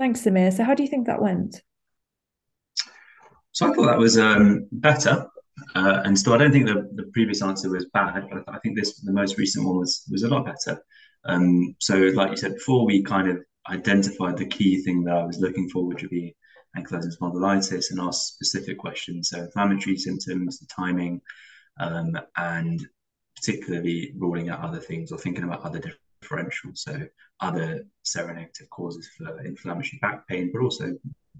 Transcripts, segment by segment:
Thanks, Samir. So, how do you think that went? So I thought that was um, better. Uh, and still, I don't think the, the previous answer was bad, but I think this the most recent one was was a lot better. Um, so, like you said before, we kind of identified the key thing that I was looking for, which would be ankylosing spondylitis, and asked specific questions. So, inflammatory symptoms, the timing, um, and particularly ruling out other things or thinking about other differentials. So, other seronegative causes for inflammatory back pain, but also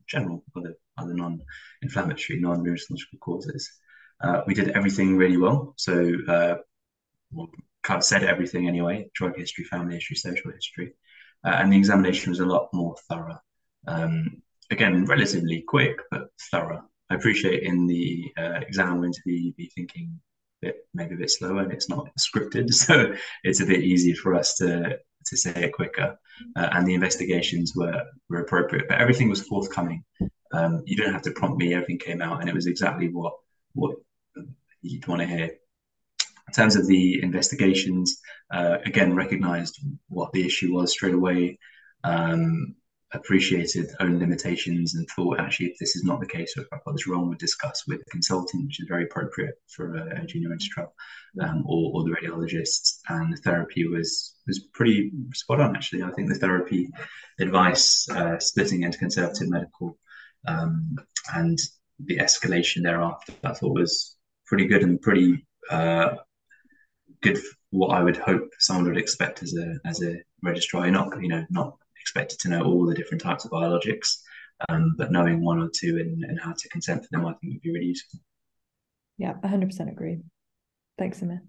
general other other non-inflammatory, non-rheumatological causes. Uh, we did everything really well. So uh, well, of said everything anyway: drug history, family history, social history, uh, and the examination was a lot more thorough. Um, again, relatively quick, but thorough. I appreciate in the uh, exam going to be, be thinking bit, maybe a bit slower, and it's not scripted, so it's a bit easier for us to to say it quicker. Uh, and the investigations were were appropriate, but everything was forthcoming. Um, you didn't have to prompt me; everything came out, and it was exactly what what you'd want to hear. In terms of the investigations, uh, again, recognized what the issue was straight away, um, appreciated own limitations, and thought actually, if this is not the case, or if I've got this wrong, we'll discuss with the consultant, which is very appropriate for a, a junior registrar, um, or, or the radiologists. And the therapy was was pretty spot on, actually. I think the therapy advice, uh, splitting into conservative medical, um, and the escalation thereafter, I thought was pretty good and pretty uh, good. What I would hope someone would expect as a as a registrar. You're not you know not expected to know all the different types of biologics, um, but knowing one or two and, and how to consent for them, I think would be really useful. Yeah, 100% agree. Thanks, Samir.